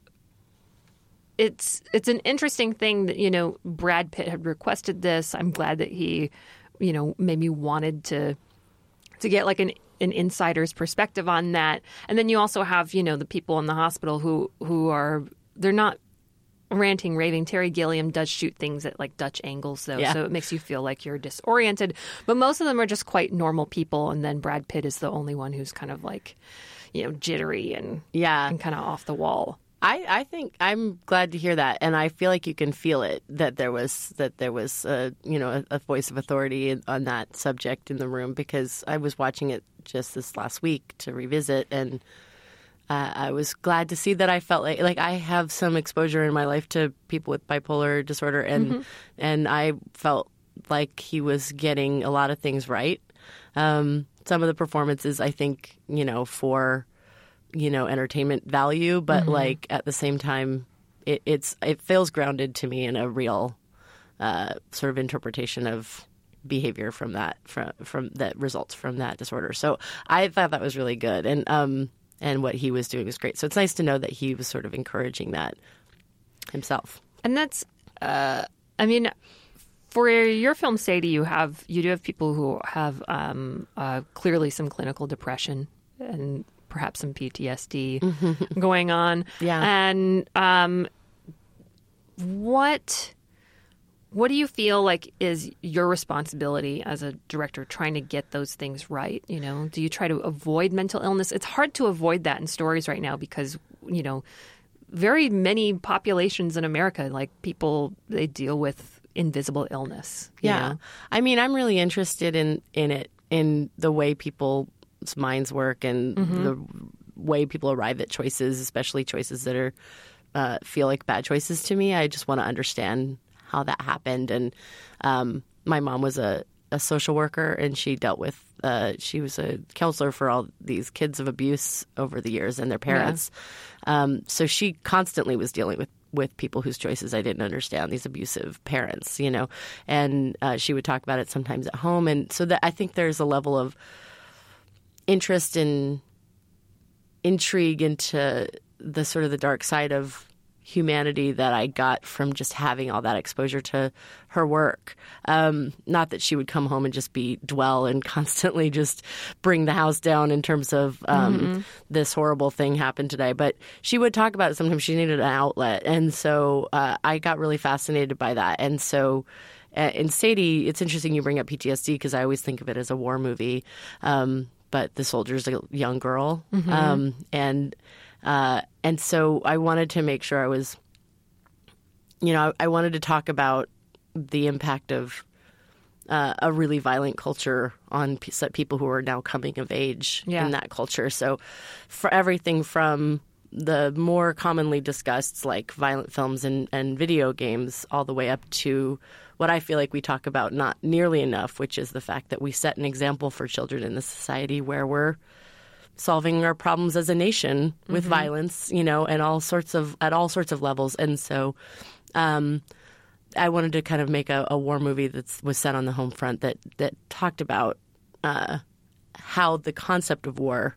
it's it's an interesting thing that you know Brad Pitt had requested this. I'm glad that he, you know, maybe wanted to to get like an an insider's perspective on that. And then you also have you know the people in the hospital who who are they're not ranting, raving. Terry Gilliam does shoot things at like Dutch angles though, Yeah. so it makes you feel like you're disoriented. But most of them are just quite normal people, and then Brad Pitt is the only one who's kind of like you know jittery and Yeah. and kind of off the wall. I, I think I'm glad to hear that, and I feel like you can feel it that there was that there was a you know a, a voice of authority on that subject in the room because I was watching it just this last week to revisit, and uh, I was glad to see that I felt like like I have some exposure in my life to people with bipolar disorder, and and I felt like he was getting a lot of things right. Um, some of the performances, I think, you know, for you know entertainment value but like at the same time it, it's it feels grounded to me in a real uh, sort of interpretation of behavior from that from from that results from that disorder. So i thought that was really good. And um and what he was doing was great. So it's nice to know that he was sort of encouraging that himself. And that's, uh, I mean, for your film Sadie, you have you do have people who have um, uh, clearly some clinical depression and perhaps some PTSD going on. Yeah. And um, what what do you feel like is your responsibility as a director trying to get those things right? You know, do you try to avoid mental illness? It's hard to avoid that in stories right now because you know very many populations in America, like people, they deal with invisible illness. you Yeah. know? I mean, I'm really interested in in it in the way people's minds work and the way people arrive at choices, especially choices that are uh, feel like bad choices to me. I just want to understand how that happened. And um, my mom was a, a social worker, and she dealt with. Uh, she was a counselor for all these kids of abuse over the years and their parents. Um, so she constantly was dealing with with people whose choices I didn't understand, these abusive parents, you know, and uh, she would talk about it sometimes at home, and so that I think there's a level of interest and intrigue into the sort of the dark side of humanity that I got from just having all that exposure to her work. Um, not that she would come home and just be dwell and constantly just bring the house down in terms of um, this horrible thing happened today, but she would talk about it. Sometimes she needed an outlet, and so uh, I got really fascinated by that. And so. Uh, in Sadie, it's interesting you bring up PTSD because I always think of it as a war movie. Um, but the soldier's a young girl, um, and uh, and so I wanted to make sure I was, you know, I, I wanted to talk about the impact of uh, a really violent culture on so- people who are now coming of age Yeah. in that culture. So, for everything from the more commonly discussed, like violent films and, and video games, all the way up to what I feel like we talk about not nearly enough, which is the fact that we set an example for children in the society where we're solving our problems as a nation with violence, you know, and all sorts of at all sorts of levels. And so, um, I wanted to kind of make a, a war movie that was set on the home front that that talked about uh, how the concept of war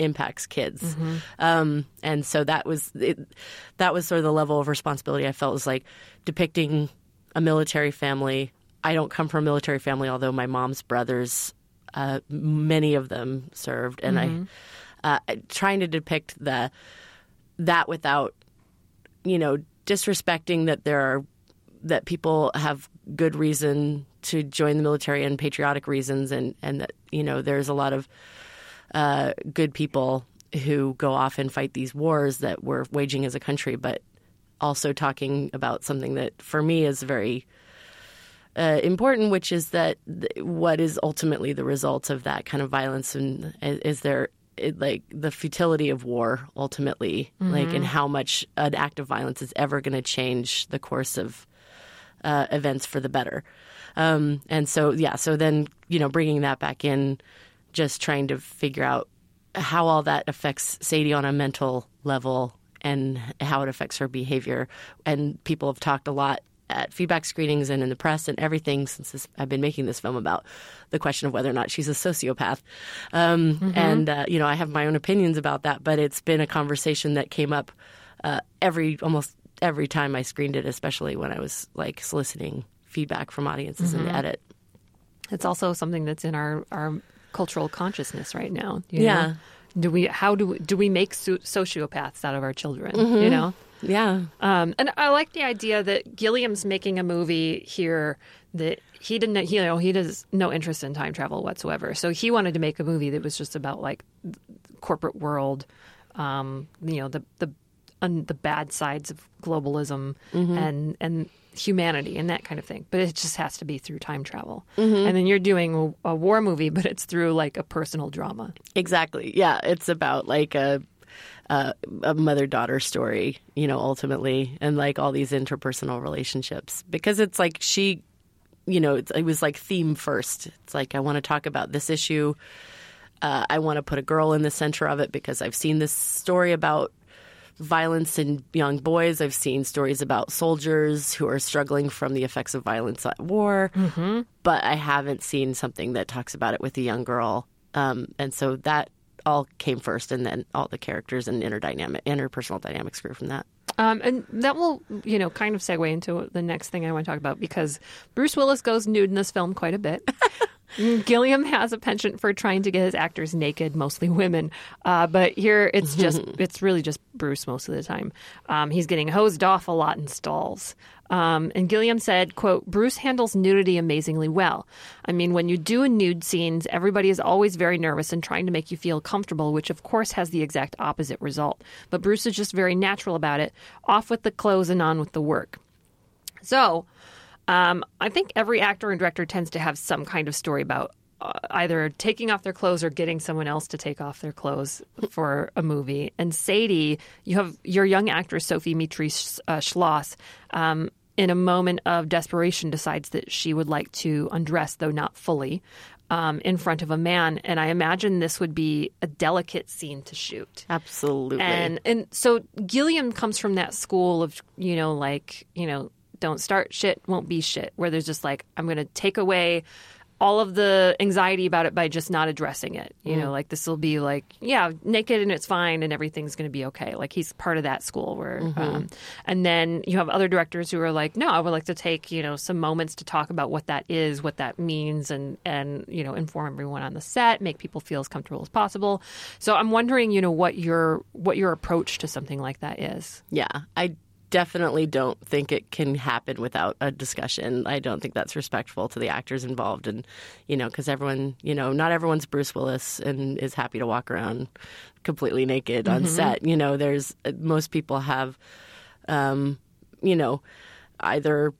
impacts kids. Um, and so that was it, that was sort of the level of responsibility I felt was like depicting a military family. I don't come from a military family, although my mom's brothers, uh, many of them served, and Mhm. I uh, trying to depict the that without you know disrespecting that there are that people have good reason to join the military and patriotic reasons and and that you know there's a lot of uh, good people who go off and fight these wars that we're waging as a country but also talking about something that for me is very uh, important, which is that th- what is ultimately the result of that kind of violence, and is, there it, like the futility of war ultimately, like Mhm. and how much an act of violence is ever going to change the course of uh, events for the better. Um, and so, yeah, so then you know, bringing that back in, just trying to figure out how all that affects Sadie on a mental level and how it affects her behavior. And people have talked a lot at feedback screenings and in the press and everything since this, I've been making this film about the question of whether or not she's a sociopath. Um, Mhm. And, uh, you know, I have my own opinions about that, but it's been a conversation that came up uh, every almost every time I screened it, especially when I was like soliciting feedback from audiences in Mhm. the edit. It's also something that's in our, our cultural consciousness right now. you Yeah. Do we? How do we, do we make so- sociopaths out of our children? Mhm. You know. Yeah. Um, and I like the idea that Gilliam's making a movie here that he didn't, he, you know, he has no interest in time travel whatsoever. So he wanted to make a movie that was just about like the corporate world, um, you know, the the the bad sides of globalism Mhm. and and humanity and that kind of thing. But it just has to be through time travel. Mhm. And then you're doing a, a war movie, but it's through like a personal drama. Exactly. Yeah, it's about like a a, a mother daughter story, you know, ultimately, and like all these interpersonal relationships because it's like she, you know, it's, it was like theme first. It's like I want to talk about this issue. Uh, I want to put a girl in the center of it because I've seen this story about violence in young boys. I've seen stories about soldiers who are struggling from the effects of violence at war, mm-hmm. but I haven't seen something that talks about it with a young girl. Um, and so that all came first, and then all the characters and interdynamic, interpersonal dynamics grew from that. Um, and that will, you know, kind of segue into the next thing I want to talk about because Bruce Willis goes nude in this film quite a bit. Gilliam has a penchant for trying to get his actors naked, mostly women. Uh, but here it's just, it's really just Bruce most of the time. Um, he's getting hosed off a lot in stalls. Um, and Gilliam said, quote, Bruce handles nudity amazingly well. I mean, when you do a nude scenes, everybody is always very nervous and trying to make you feel comfortable, which of course has the exact opposite result. But Bruce is just very natural about it, off with the clothes and on with the work. So, um, I think every actor and director tends to have some kind of story about uh, either taking off their clothes or getting someone else to take off their clothes for a movie. And Sadie, you have your young actress Sophie Mitri uh, Schloss. Um, in a moment of desperation, decides that she would like to undress, though not fully, um, in front of a man. And I imagine this would be a delicate scene to shoot. Absolutely. And and so Gilliam comes from that school of you know like you know don't start shit won't be shit where there's just like I'm going to take away all of the anxiety about it by just not addressing it. You know, Mm. like this will be like yeah, naked and it's fine and everything's going to be okay. Like he's part of that school where Mhm. um, and then you have other directors who are like no, I would like to take, you know, some moments to talk about what that is, what that means and and you know, inform everyone on the set, make people feel as comfortable as possible. So I'm wondering, you know, what your what your approach to something like that is. Yeah, I definitely don't think it can happen without a discussion. I don't think that's respectful to the actors involved, and you know, because everyone, you know, not everyone's Bruce Willis and is happy to walk around completely naked on Mhm. set. You know, there's most people have, um, you know, either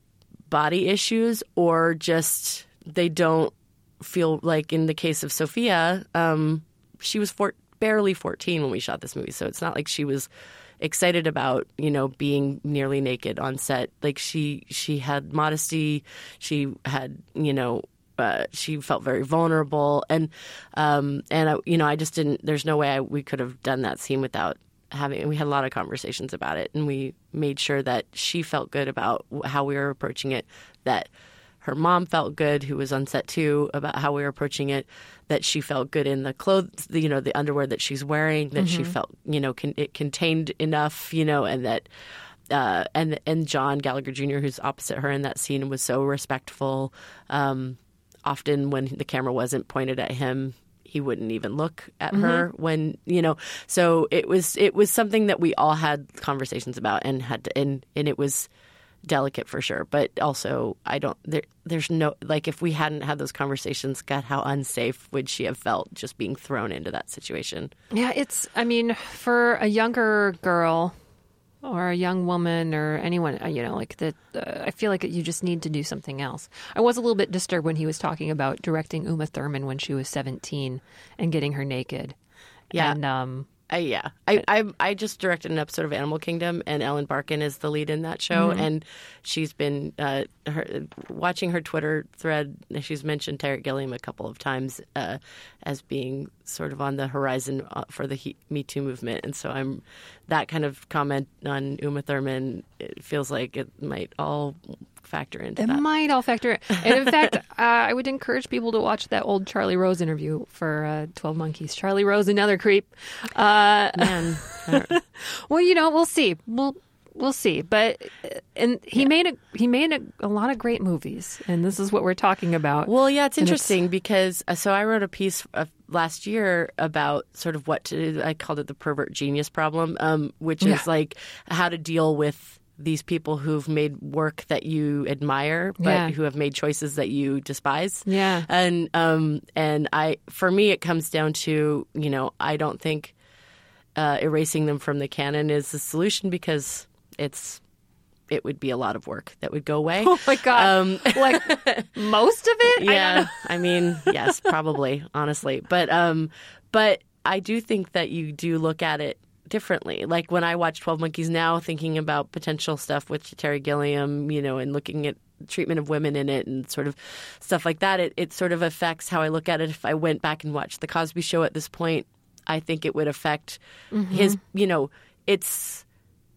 body issues or just they don't feel like in the case of Sophia, um, she was four, barely 14 when we shot this movie. So it's not like she was excited about, you know, being nearly naked on set. Like she, she had modesty. She had, you know, uh, she felt very vulnerable. And, um, and I, you know, I just didn't, there's no way I, we could have done that scene without having, we had a lot of conversations about it and we made sure that she felt good about how we were approaching it, that her mom felt good, who was on set too, about how we were approaching it. That she felt good in the clothes, you know, the underwear that she's wearing. That she Mhm. felt, you know, con- it contained enough, you know, and that uh, and and John Gallagher Jr., who's opposite her in that scene, was so respectful. Um, often, when the camera wasn't pointed at him, he wouldn't even look at her. When you know, so it was it was something that we all had conversations about and had to, and and it was delicate for sure. But also, I don't there. There's no like if we hadn't had those conversations, God, how unsafe would she have felt just being thrown into that situation? Yeah, it's, I mean, for a younger girl or a young woman or anyone, uh, you know, like that, uh, I feel like you just need to do something else. I was a little bit disturbed when he was talking about directing Uma Thurman when she was 17 and getting her naked. Yeah. And, um, I, yeah, I, I I just directed an episode of Animal Kingdom, and Ellen Barkin is the lead in that show, and she's been uh, her, watching her Twitter thread. She's mentioned Terry Gilliam a couple of times uh, as being sort of on the horizon uh, for the he, Me Too movement, and so I'm that kind of comment on Uma Thurman. It feels like it might all factor into It that. might all factor. In. And in fact, uh, I would encourage people to watch that old Charlie Rose interview for uh, Twelve Monkeys. Charlie Rose, another creep. Uh, Man, well, you know, we'll see. We'll we'll see. But uh, and he made a he made a, a lot of great movies, and this is what we're talking about. Well, yeah, it's And it's- interesting because uh, so I wrote a piece uh, last year about sort of what to I called it the pervert genius problem, um, which Yeah. is like how to deal with these people who've made work that you admire but Yeah. who have made choices that you despise. Yeah. And um and I for me it comes down to, you know, I don't think uh, erasing them from the canon is the solution because it's it would be a lot of work that would go away. Oh my god! Um, like most of it. Yeah, know. I, mean, yes, probably, honestly, but um, but I do think that you do look at it differently. Like when I watch Twelve Monkeys now, thinking about potential stuff with Terry Gilliam, you know, and looking at treatment of women in it and sort of stuff like that, it, it sort of affects how I look at it. If I went back and watched The Cosby Show at this point, I think it would affect his, you know, it's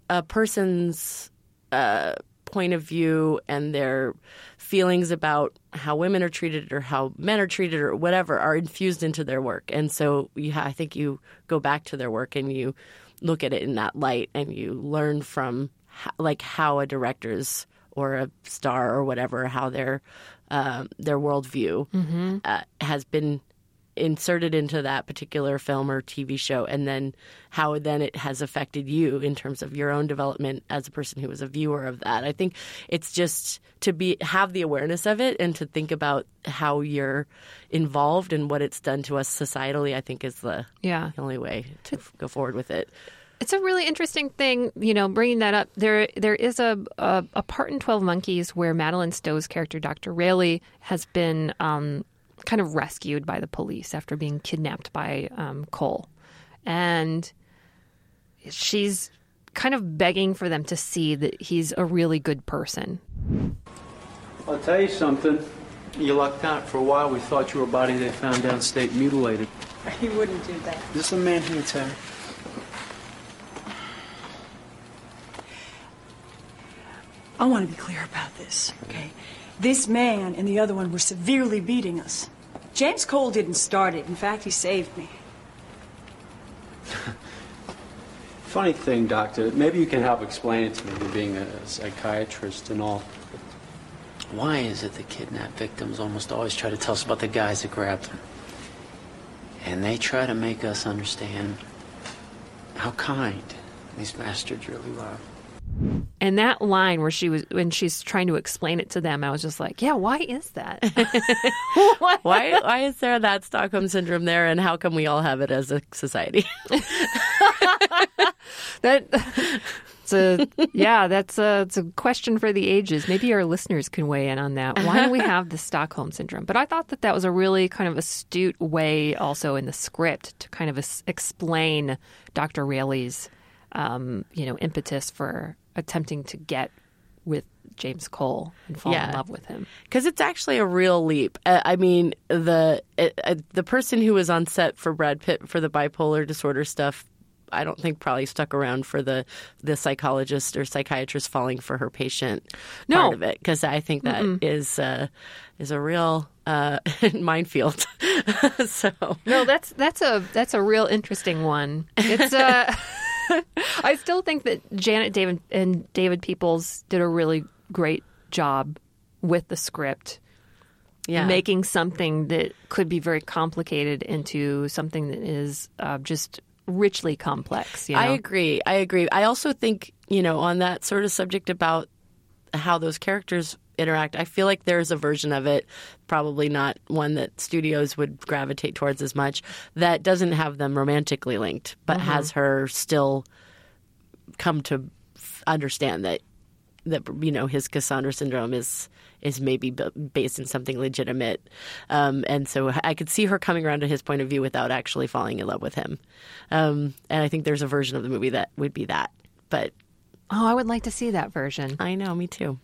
a person's uh, point of view and their feelings about how women are treated or how men are treated or whatever are infused into their work. And so you, I think you go back to their work and you look at it in that light and you learn from ho- like how a director's or a star or whatever how their um, their worldview uh, has been inserted into that particular film or TV show, and then how then it has affected you in terms of your own development as a person who was a viewer of that. I think it's just to be have the awareness of it and to think about how you're involved and what it's done to us societally. I think is the Yeah. the only way to go forward with it. It's a really interesting thing, you know, bringing that up. There, there is a a, a part in Twelve Monkeys where Madeleine Stowe's character, Dr. Railly, has been um, kind of rescued by the police after being kidnapped by um, Cole, and she's kind of begging for them to see that he's a really good person. I'll tell you something. You lucked out. For a while, we thought you were a body they found downstate mutilated. He wouldn't do that. this is a man here, Terry? I want to be clear about this, okay? This man and the other one were severely beating us. James Cole didn't start it. In fact, he saved me. Funny thing, Doctor. Maybe you can help explain it to me, being a psychiatrist and all. Why is it the kidnapped victims almost always try to tell us about the guys that grabbed them? And they try to make us understand how kind these bastards really were. And that line where she was when she's trying to explain it to them, I was just like, yeah, why is that? why why is there that Stockholm syndrome there, and how come we all have it as a society? that it's a yeah that's a it's a question for the ages maybe our listeners can weigh in on that why do we have the stockholm syndrome but i thought that that was a really kind of astute way also in the script to kind of explain dr railly's um, you know impetus for attempting to get with james cole and fall in love with him Because it's actually a real leap. Uh, I mean, the uh, uh, the person who was on set for Brad Pitt for the bipolar disorder stuff, I don't think probably stuck around for the the psychologist or psychiatrist falling for her patient No. part of it. Because I think that is uh, is a real uh, minefield. so no that's that's a that's a real interesting one it's uh I still think that Janet David and David Peoples did a really great job with the script. Yeah. Making something that could be very complicated into something that is uh, just richly complex. You know? I agree. I agree. I also think, you know, on that sort of subject about how those characters interact, I feel like there's a version of it, probably not one that studios would gravitate towards as much, that doesn't have them romantically linked, but Mm-hmm. has her still come to understand that that you know his Cassandra syndrome is is maybe based in something legitimate, um, and so I could see her coming around to his point of view without actually falling in love with him. Um, and I think there's a version of the movie that would be that, but Oh, I would like to see that version. I know, me too.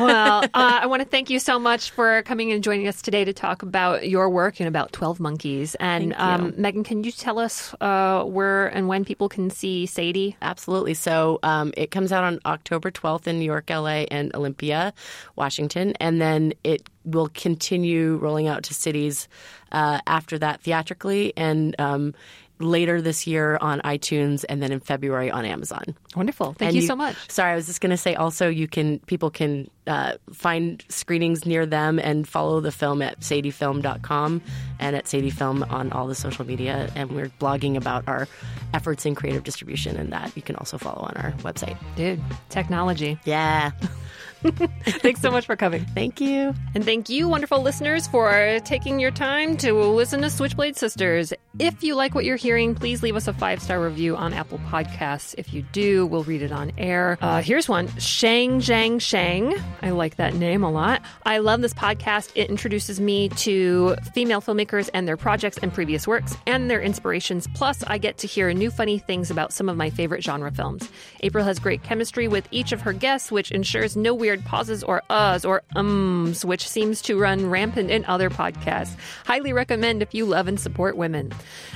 well, uh, I want to thank you so much for coming and joining us today to talk about your work and about 12 Monkeys. And um, Megan, can you tell us uh, where and when people can see Sadie? Absolutely. So um, it comes out on October 12th in New York, LA, and Olympia, Washington. And then it will continue rolling out to cities uh, after that theatrically and um, later this year on iTunes and then in February on Amazon. Wonderful. Thank And you, so much. Sorry, I was just going to say also you can people can uh, find screenings near them and follow the film at sadiefilm.com and at sadiefilm on all the social media and we're blogging about our efforts in creative distribution and that you can also follow on our website. Dude, technology. Yeah. Thanks so much for coming. Thank you. And thank you, wonderful listeners, for taking your time to listen to Switchblade Sisters. If you like what you're hearing, please leave us a five star review on Apple Podcasts. If you do, we'll read it on air. Uh, here's one Shang Zhang Shang. I like that name a lot. I love this podcast. It introduces me to female filmmakers and their projects and previous works and their inspirations. Plus, I get to hear new funny things about some of my favorite genre films. April has great chemistry with each of her guests, which ensures no weird pauses or uhs or ums, which seems to run rampant in other podcasts. Highly recommend if you love and support women.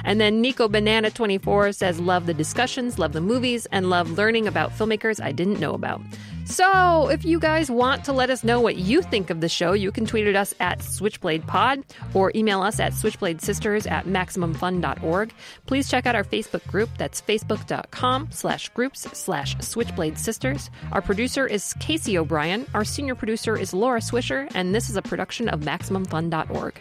And then Nico Banana 24 says, Love the discussions, love the movies, and love learning about filmmakers I didn't know about. So, if you guys want to let us know what you think of the show, you can tweet at us at Switchblade Pod or email us at SwitchbladeSisters at MaximumFun.org. Please check out our Facebook group. That's facebook.com slash groups slash Switchblade Sisters. Our producer is Casey O'Brien. Our senior producer is Laura Swisher, and this is a production of MaximumFun.org.